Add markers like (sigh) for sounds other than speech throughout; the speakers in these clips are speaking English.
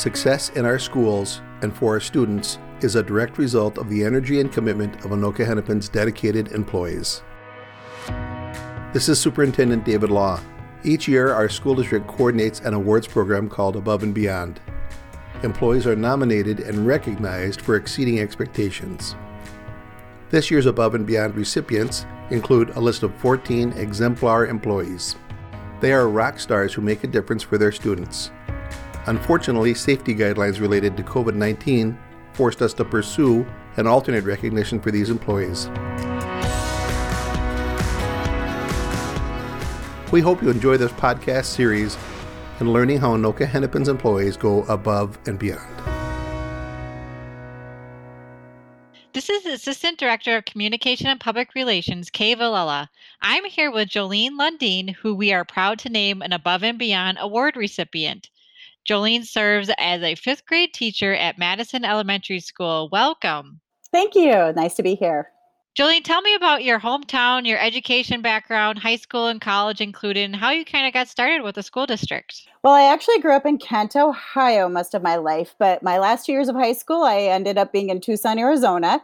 Success in our schools and for our students is a direct result of the energy and commitment of Anoka Hennepin's dedicated employees. This is Superintendent David Law. Each year, our school district coordinates an awards program called Above and Beyond. Employees are nominated and recognized for exceeding expectations. This year's Above and Beyond recipients include a list of 14 exemplar employees. They are rock stars who make a difference for their students. Unfortunately, safety guidelines related to COVID 19 forced us to pursue an alternate recognition for these employees. We hope you enjoy this podcast series and learning how Anoka Hennepin's employees go above and beyond. This is Assistant Director of Communication and Public Relations, Kay Villela. I'm here with Jolene Lundeen, who we are proud to name an Above and Beyond Award recipient. Jolene serves as a fifth grade teacher at Madison Elementary School. Welcome. Thank you. Nice to be here. Jolene, tell me about your hometown, your education background, high school and college included, and how you kind of got started with the school district. Well, I actually grew up in Kent, Ohio most of my life, but my last two years of high school, I ended up being in Tucson, Arizona.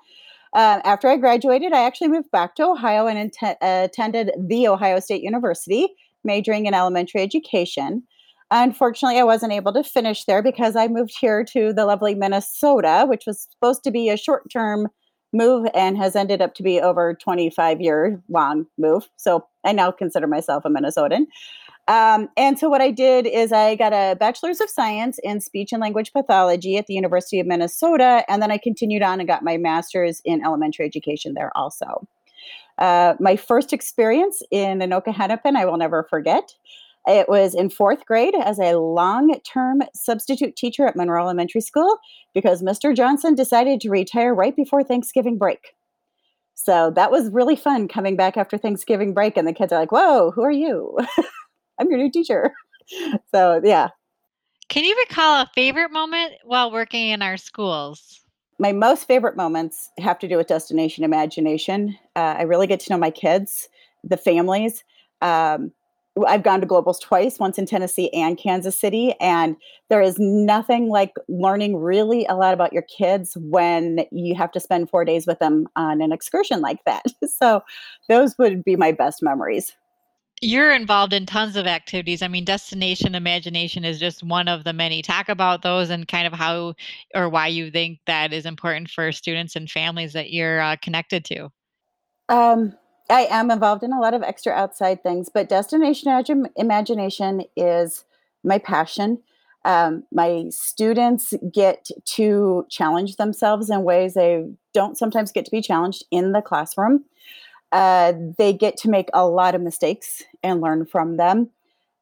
Uh, after I graduated, I actually moved back to Ohio and int- attended The Ohio State University, majoring in elementary education. Unfortunately, I wasn't able to finish there because I moved here to the lovely Minnesota, which was supposed to be a short term move and has ended up to be over 25 year long move. So I now consider myself a Minnesotan. Um, and so what I did is I got a bachelor's of science in speech and language pathology at the University of Minnesota, and then I continued on and got my master's in elementary education there also. Uh, my first experience in Anoka Hennepin, I will never forget. It was in fourth grade as a long term substitute teacher at Monroe Elementary School because Mr. Johnson decided to retire right before Thanksgiving break. So that was really fun coming back after Thanksgiving break, and the kids are like, Whoa, who are you? (laughs) I'm your new teacher. (laughs) So, yeah. Can you recall a favorite moment while working in our schools? My most favorite moments have to do with destination imagination. Uh, I really get to know my kids, the families. Um, I've gone to globals twice, once in Tennessee and Kansas City. And there is nothing like learning really a lot about your kids when you have to spend four days with them on an excursion like that. (laughs) So those would be my best memories. You're involved in tons of activities. I mean, destination imagination is just one of the many. Talk about those and kind of how or why you think that is important for students and families that you're uh, connected to. Um, I am involved in a lot of extra outside things, but destination imagination is my passion. Um, my students get to challenge themselves in ways they don't sometimes get to be challenged in the classroom. Uh, they get to make a lot of mistakes and learn from them.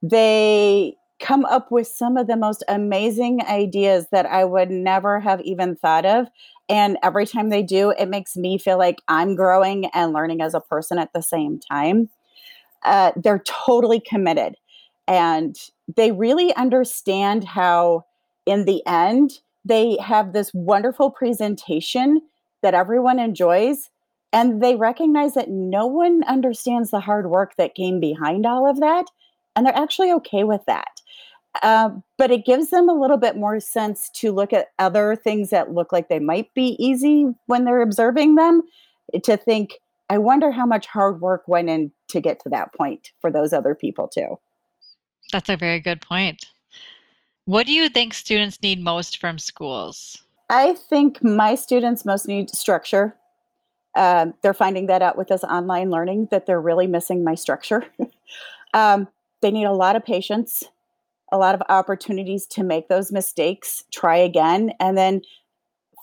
They come up with some of the most amazing ideas that I would never have even thought of. And every time they do, it makes me feel like I'm growing and learning as a person at the same time. Uh, they're totally committed and they really understand how, in the end, they have this wonderful presentation that everyone enjoys. And they recognize that no one understands the hard work that came behind all of that. And they're actually okay with that. Uh, but it gives them a little bit more sense to look at other things that look like they might be easy when they're observing them to think i wonder how much hard work went in to get to that point for those other people too. That's a very good point. What do you think students need most from schools? I think my students most need structure. Um, they're finding that out with this online learning that they're really missing my structure. (laughs) Um, they need a lot of patience a lot of opportunities to make those mistakes, try again, and then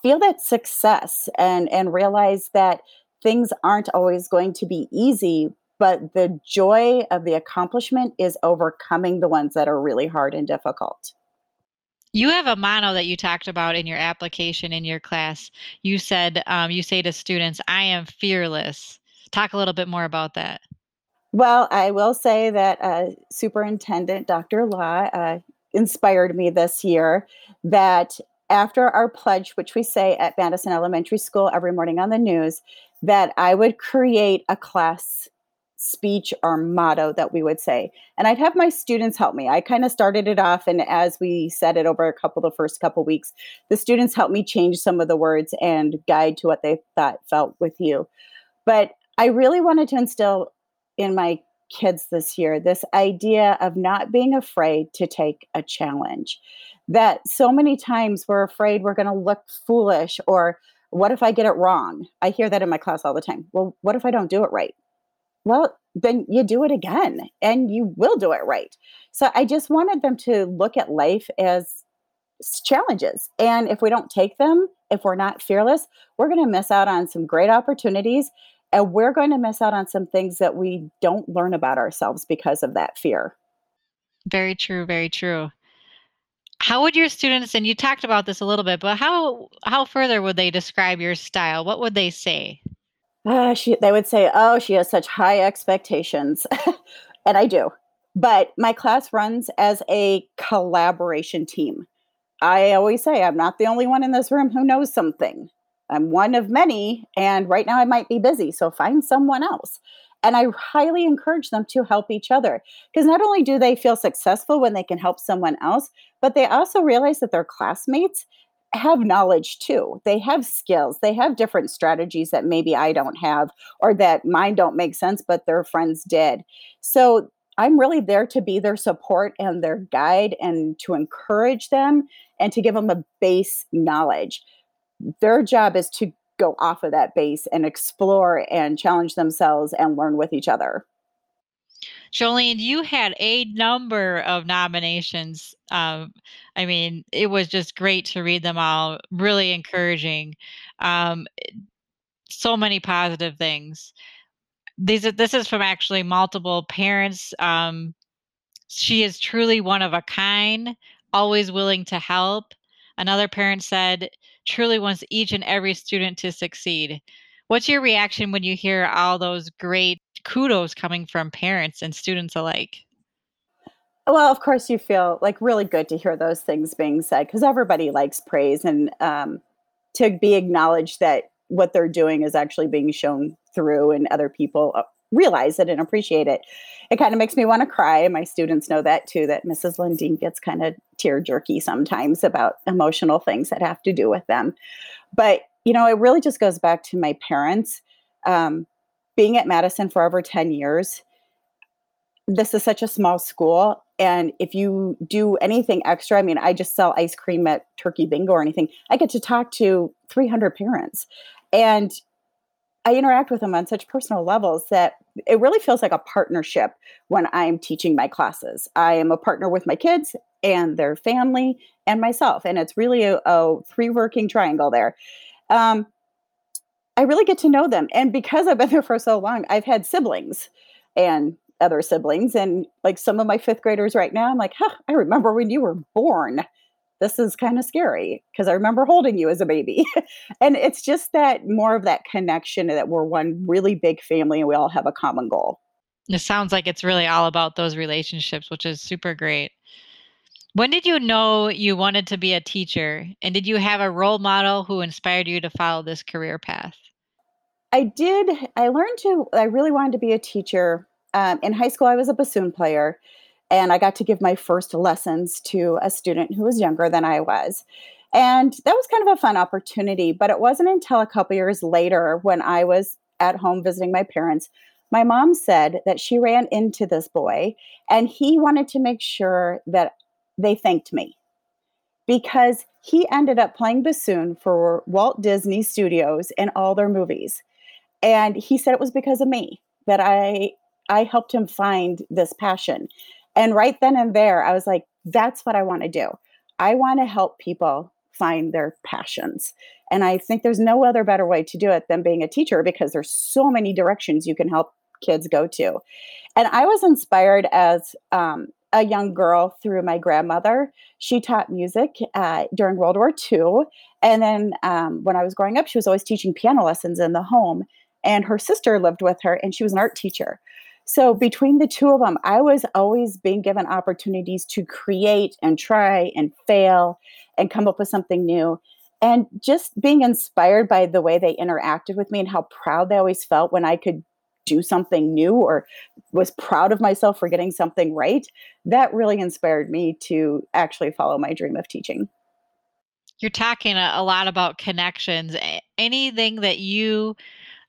feel that success and and realize that things aren't always going to be easy, but the joy of the accomplishment is overcoming the ones that are really hard and difficult. You have a motto that you talked about in your application in your class. You said, um, you say to students, I am fearless. Talk a little bit more about that. Well, I will say that uh, Superintendent Dr. Law uh, inspired me this year that after our pledge, which we say at Madison Elementary School every morning on the news, that I would create a class speech or motto that we would say. And I'd have my students help me. I kind of started it off, and as we said it over a couple the first couple weeks, the students helped me change some of the words and guide to what they thought felt with you. But I really wanted to instill in my kids this year this idea of not being afraid to take a challenge. That so many times we're afraid we're going to look foolish or what if I get it wrong? I hear that in my class all the time. Well, what if I don't do it right? well, then you do it again and you will do it right. So I just wanted them to look at life as challenges. And if we don't take them, if we're not fearless, we're going to miss out on some great opportunities and we're going to miss out on some things that we don't learn about ourselves because of that fear. Very true, very true. How would your students and you talked about this a little bit, but how how further would they describe your style? What would they say? Uh, she, they would say, "Oh, she has such high expectations," (laughs) and I do. But my class runs as a collaboration team. I always say I'm not the only one in this room who knows something. I'm one of many, and right now I might be busy, so find someone else. And I highly encourage them to help each other because not only do they feel successful when they can help someone else, but they also realize that their classmates have knowledge too. They have skills. They have different strategies that maybe I don't have or that mine don't make sense, but their friends did. So I'm really there to be their support and their guide and to encourage them and to give them a base knowledge. Their job is to go off of that base and explore and challenge themselves and learn with each other. Jolene, you had a number of nominations. Um, I mean, it was just great to read them all, really encouraging. Um, so many positive things. These are, this is from actually multiple parents. Um, she is truly one of a kind, always willing to help. Another parent said, truly wants each and every student to succeed. What's your reaction when you hear all those great kudos coming from parents and students alike? Well, of course, you feel like really good to hear those things being said because everybody likes praise and um, to be acknowledged that what they're doing is actually being shown through and other people uh, realize it and appreciate it. It kind of makes me want to cry. My students know that too, that Mrs. Lundeen gets kind of tear jerky sometimes about emotional things that have to do with them. But, you know, it really just goes back to my parents. Um, being at Madison for over 10 years, this is such a small school. And if you do anything extra, I mean, I just sell ice cream at Turkey Bingo or anything, I get to talk to 300 parents. And I interact with them on such personal levels that it really feels like a partnership when I'm teaching my classes. I am a partner with my kids and their family and myself. And it's really a, a three working triangle there. Um, I really get to know them. And because I've been there for so long, I've had siblings and other siblings. And like some of my fifth graders right now, I'm like, huh, I remember when you were born. This is kind of scary because I remember holding you as a baby. (laughs) and it's just that more of that connection that we're one really big family and we all have a common goal. It sounds like it's really all about those relationships, which is super great. When did you know you wanted to be a teacher? And did you have a role model who inspired you to follow this career path? I did. I learned to, I really wanted to be a teacher. Um, in high school, I was a bassoon player, and I got to give my first lessons to a student who was younger than I was. And that was kind of a fun opportunity. But it wasn't until a couple years later when I was at home visiting my parents my mom said that she ran into this boy and he wanted to make sure that they thanked me because he ended up playing bassoon for Walt Disney Studios in all their movies. And he said it was because of me that I I helped him find this passion. And right then and there I was like that's what I want to do. I want to help people find their passions. And I think there's no other better way to do it than being a teacher because there's so many directions you can help kids go to. And I was inspired as um, a young girl through my grandmother. She taught music uh, during World War II. And then um, when I was growing up, she was always teaching piano lessons in the home. And her sister lived with her, and she was an art teacher. So between the two of them, I was always being given opportunities to create and try and fail and come up with something new. And just being inspired by the way they interacted with me and how proud they always felt when I could do something new or was proud of myself for getting something right, that really inspired me to actually follow my dream of teaching. You're talking a, lot about connections. Anything that you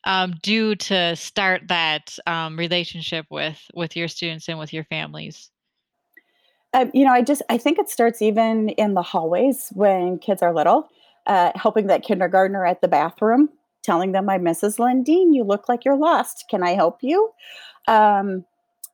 um, do to start that um, relationship with with your students and with your families? Um, you know, I just I think it starts even in the hallways when kids are little, uh, helping that kindergartner at the bathroom, telling them, "I'm Mrs. Lundeen. You look like you're lost. Can I help you?" Um,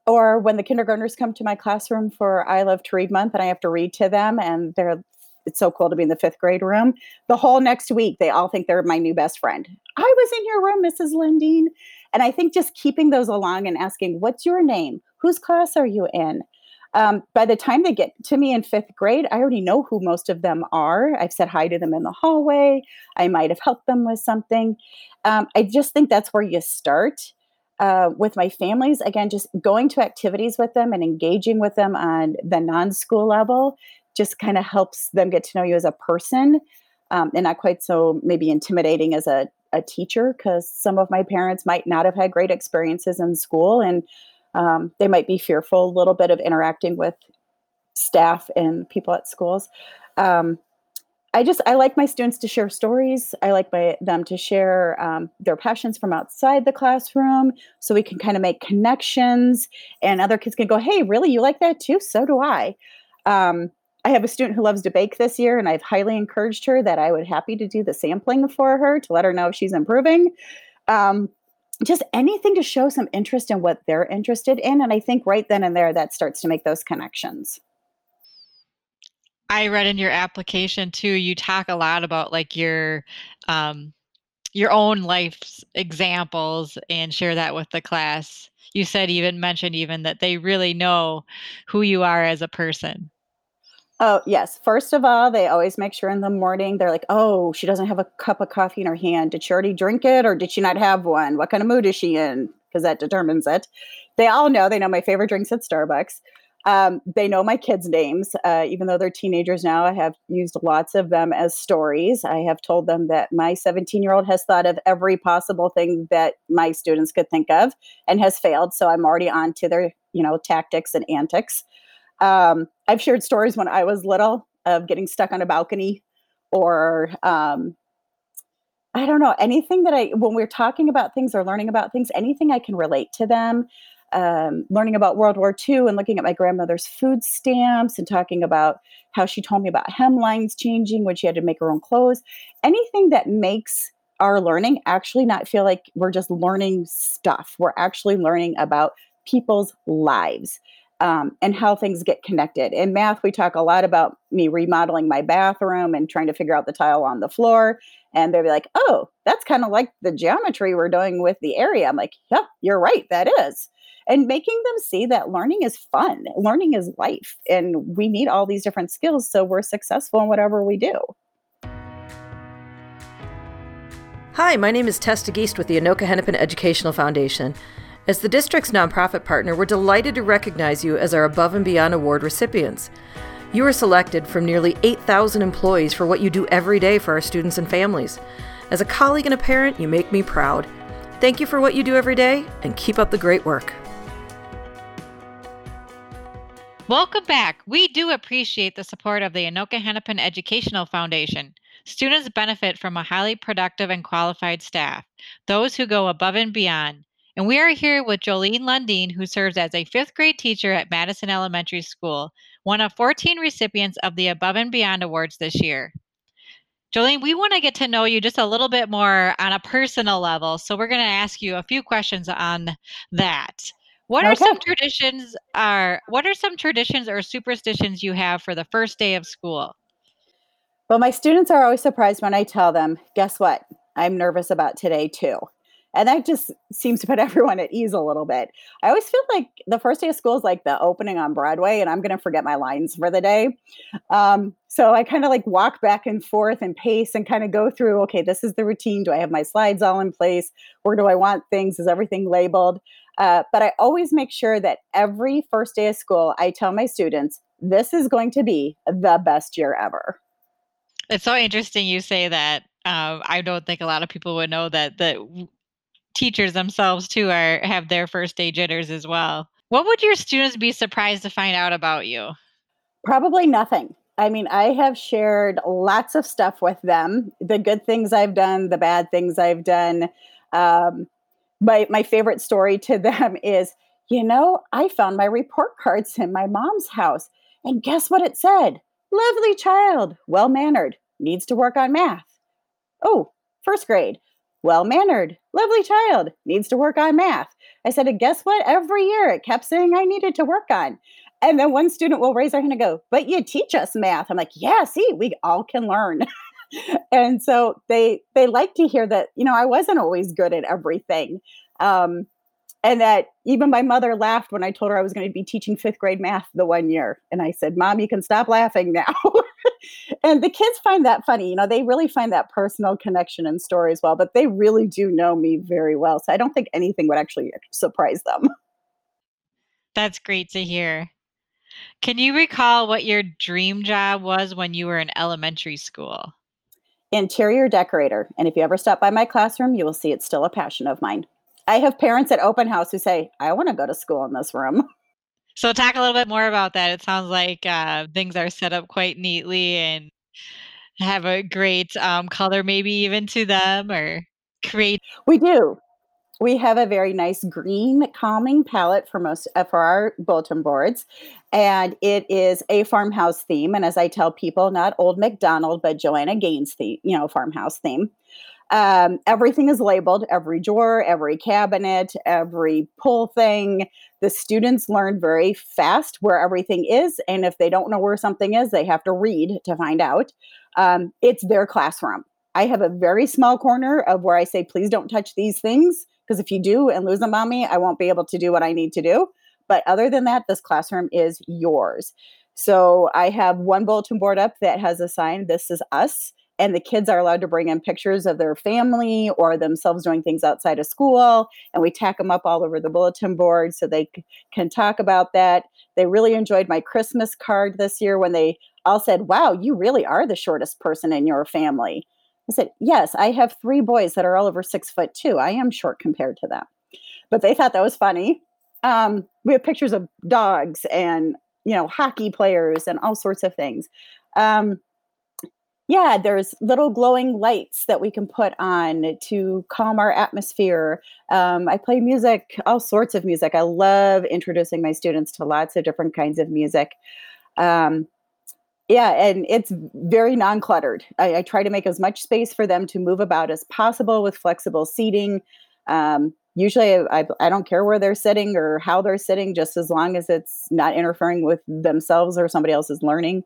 or when the kindergartners come to my classroom for I Love to Read Month, and I have to read to them, and they're it's so cool to be in the fifth grade room. The whole next week, they all think they're my new best friend. I was in your room, Mrs. Lundeen. And I think just keeping those along and asking, what's your name? Whose class are you in? Um, by the time they get to me in fifth grade, I already know who most of them are. I've said hi to them in the hallway. I might have helped them with something. Um, I just think that's where you start. Uh, with my families, again, just going to activities with them and engaging with them on the non school level just kind of helps them get to know you as a person um, and not quite so maybe intimidating as a, a teacher because some of my parents might not have had great experiences in school and um, they might be fearful a little bit of interacting with staff and people at schools. Um, I just I like my students to share stories. I like my, them to share um, their passions from outside the classroom, so we can kind of make connections, and other kids can go, "Hey, really, you like that too? So do I." Um, I have a student who loves to bake this year, and I've highly encouraged her that I would happy to do the sampling for her to let her know if she's improving. Um, just anything to show some interest in what they're interested in. And I think right then and there, that starts to make those connections. I read in your application too, you talk a lot about like your um, your own life's examples and share that with the class. You said even mentioned even that they really know who you are as a person. Oh, yes. First of all, they always make sure in the morning they're like, oh, she doesn't have a cup of coffee in her hand. Did she already drink it or did she not have one? What kind of mood is she in? Because that determines it. They all know. They know my favorite drinks at Starbucks. Um, they know my kids' names, uh, even though they're teenagers now. I have used lots of them as stories. I have told them that my 17 year old has thought of every possible thing that my students could think of and has failed. So I'm already on to their, you know, tactics and antics. Um, I've shared stories when I was little of getting stuck on a balcony or um, I don't know, anything that I, when we're talking about things or learning about things, anything I can relate to them. Um, learning about World War II and looking at my grandmother's food stamps and talking about how she told me about hemlines changing when she had to make her own clothes. Anything that makes our learning actually not feel like we're just learning stuff. We're actually learning about people's lives um, and how things get connected. In math, we talk a lot about me remodeling my bathroom and trying to figure out the tile on the floor. And they'll be like, oh, that's kind of like the geometry we're doing with the area. I'm like, yep, you're right, that is. And making them see that learning is fun, learning is life, and we need all these different skills so we're successful in whatever we do. Hi, my name is Testa Geist with the Anoka Hennepin Educational Foundation. As the district's nonprofit partner, we're delighted to recognize you as our Above and Beyond Award recipients. You are selected from nearly 8,000 employees for what you do every day for our students and families. As a colleague and a parent, you make me proud. Thank you for what you do every day and keep up the great work. Welcome back. We do appreciate the support of the Anoka Hennepin Educational Foundation. Students benefit from a highly productive and qualified staff, those who go above and beyond. And we are here with Jolene Lundeen, who serves as a fifth grade teacher at Madison Elementary School, one of 14 recipients of the Above and Beyond Awards this year. Jolene, we want to get to know you just a little bit more on a personal level. So we're going to ask you a few questions on that. What okay. are some traditions are what are some traditions or superstitions you have for the first day of school? Well, my students are always surprised when I tell them, guess what? I'm nervous about today too. And that just seems to put (laughs) everyone at ease a little bit. I always feel like the first day of school is like the opening on Broadway, and I'm going to forget my lines for the day. Um, so I kind of like walk back and forth and pace and kind of go through okay, this is the routine. Do I have my slides all in place? Where do I want things? Is everything labeled? Uh, but I always make sure that every first day of school, I tell my students, this is going to be the best year ever. It's so interesting you say that. Um, I don't think a lot of people would know that that teachers themselves too are have their first day jitters as well. What would your students be surprised to find out about you? Probably nothing. I mean, I have shared lots of stuff with them the good things I've done, the bad things I've done. Um, my, my favorite story to them (laughs) is you know, I found my report cards in my mom's house. And guess what it said? Lovely child, well mannered, needs to work on math. Oh, first grade, well mannered, lovely child, needs to work on math. I said, and guess what? Every year it kept saying I needed to work on. And then one student will raise their hand and go, But you teach us math. I'm like, Yeah, see, we all can learn. (laughs) and so they they like to hear that, you know, I wasn't always good at everything. Um, and that even my mother laughed when I told her I was going to be teaching fifth grade math the one year. And I said, Mom, you can stop laughing now. (laughs) and the kids find that funny. You know, they really find that personal connection and story as well, but they really do know me very well. So I don't think anything would actually surprise them. That's great to hear. Can you recall what your dream job was when you were in elementary school? Interior decorator. And if you ever stop by my classroom, you will see it's still a passion of mine. I have parents at open house who say, I want to go to school in this room. So, talk a little bit more about that. It sounds like uh, things are set up quite neatly and have a great um, color, maybe even to them, or create. We do. We have a very nice green calming palette for most uh, for our bulletin boards, and it is a farmhouse theme. And as I tell people, not Old McDonald, but Joanna Gaines theme, you know, farmhouse theme. Um, everything is labeled every drawer, every cabinet, every pull thing. The students learn very fast where everything is. And if they don't know where something is, they have to read to find out. Um, it's their classroom. I have a very small corner of where I say, please don't touch these things. Because if you do and lose them on me, I won't be able to do what I need to do. But other than that, this classroom is yours. So I have one bulletin board up that has a sign, This is us and the kids are allowed to bring in pictures of their family or themselves doing things outside of school and we tack them up all over the bulletin board so they c- can talk about that. They really enjoyed my christmas card this year when they all said wow you really are the shortest person in your family. I said yes i have three boys that are all over six foot two. I am short compared to them. But they thought that was funny. Um, we have pictures of dogs and you know hockey players and all sorts of things. Um, yeah, there's little glowing lights that we can put on to calm our atmosphere. Um, I play music, all sorts of music. I love introducing my students to lots of different kinds of music. Um, yeah, and it's very non cluttered. I, I, try to make as much space for them to move about as possible with flexible seating. Um, usually, I, I don't care where they're sitting or how they're sitting, just as long as it's not interfering with themselves or somebody else's learning.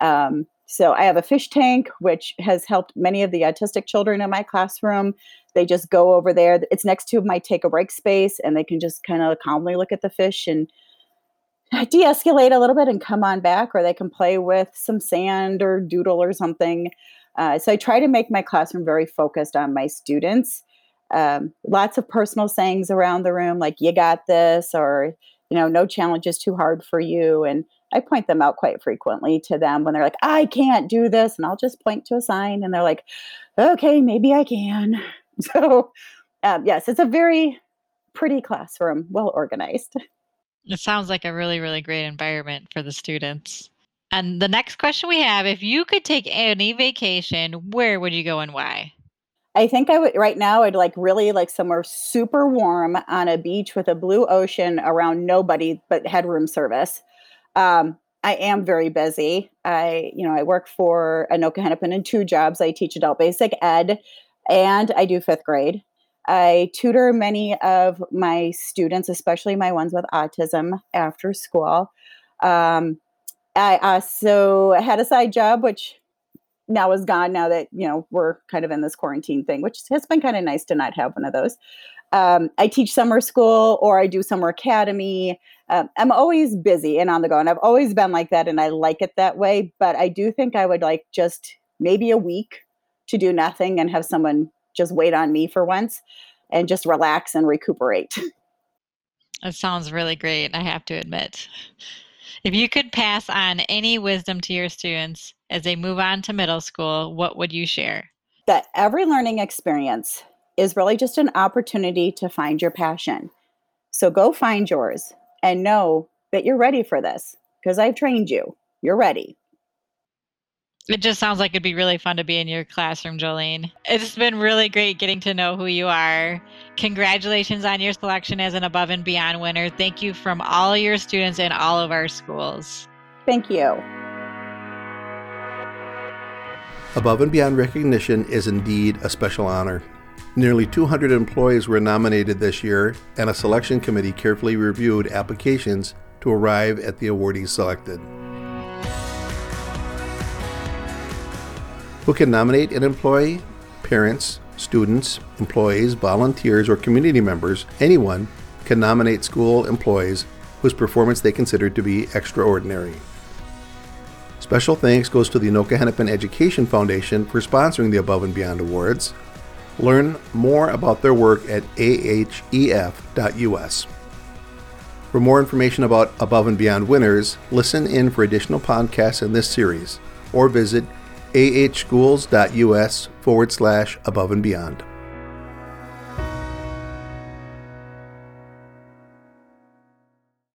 Um, so I have a fish tank, which has helped many of the autistic children in my classroom. They just go over there. It's next to my take a break space, and they can just kind of calmly look at the fish and de escalate a little bit and come on back, or they can play with some sand or doodle or something. Uh, so I try to make my classroom very focused on my students. Um, lots of personal sayings around the room, like "You got this," or you know, "No challenge is too hard for you," and I point them out quite frequently to them when they're like, I can't do this. And I'll just point to a sign and they're like, okay, maybe I can. (laughs) So, um, yes, it's a very pretty classroom, well organized. It sounds like a really, really great environment for the students. And the next question we have if you could take any vacation, where would you go and why? I think I would right now I'd like really like somewhere super warm on a beach with a blue ocean around nobody but headroom service. Um, I am very busy. I, you know, I work for Anoka Hennepin in two jobs. I teach adult basic ed and I do fifth grade. I tutor many of my students, especially my ones with autism, after school. Um, I also had a side job, which now is gone now that, you know, we're kind of in this quarantine thing, which has been kind of nice to not have one of those. Um, I teach summer school or I do summer academy. Um, I'm always busy and on the go, and I've always been like that, and I like it that way. But I do think I would like just maybe a week to do nothing and have someone just wait on me for once and just relax and recuperate. (laughs) That sounds really great, I have to admit. If you could pass on any wisdom to your students as they move on to middle school, what would you share? That every learning experience is really just an opportunity to find your passion. So go find yours and know that you're ready for this because I've trained you. You're ready. It just sounds like it'd be really fun to be in your classroom, Jolene. It's been really great getting to know who you are. Congratulations on your selection as an Above and Beyond winner. Thank you from all your students in all of our schools. Thank you. Above and Beyond recognition is indeed a special honor. Nearly 200 employees were nominated this year, and a selection committee carefully reviewed applications to arrive at the awardees selected. Who can nominate an employee? Parents, students, employees, volunteers, or community members, anyone can nominate school employees whose performance they consider to be extraordinary. Special thanks goes to the Anoka Hennepin Education Foundation for sponsoring the Above and Beyond Awards. Learn more about their work at ahef.us. For more information about Above and Beyond winners, listen in for additional podcasts in this series or visit ahschools.us forward slash above and beyond.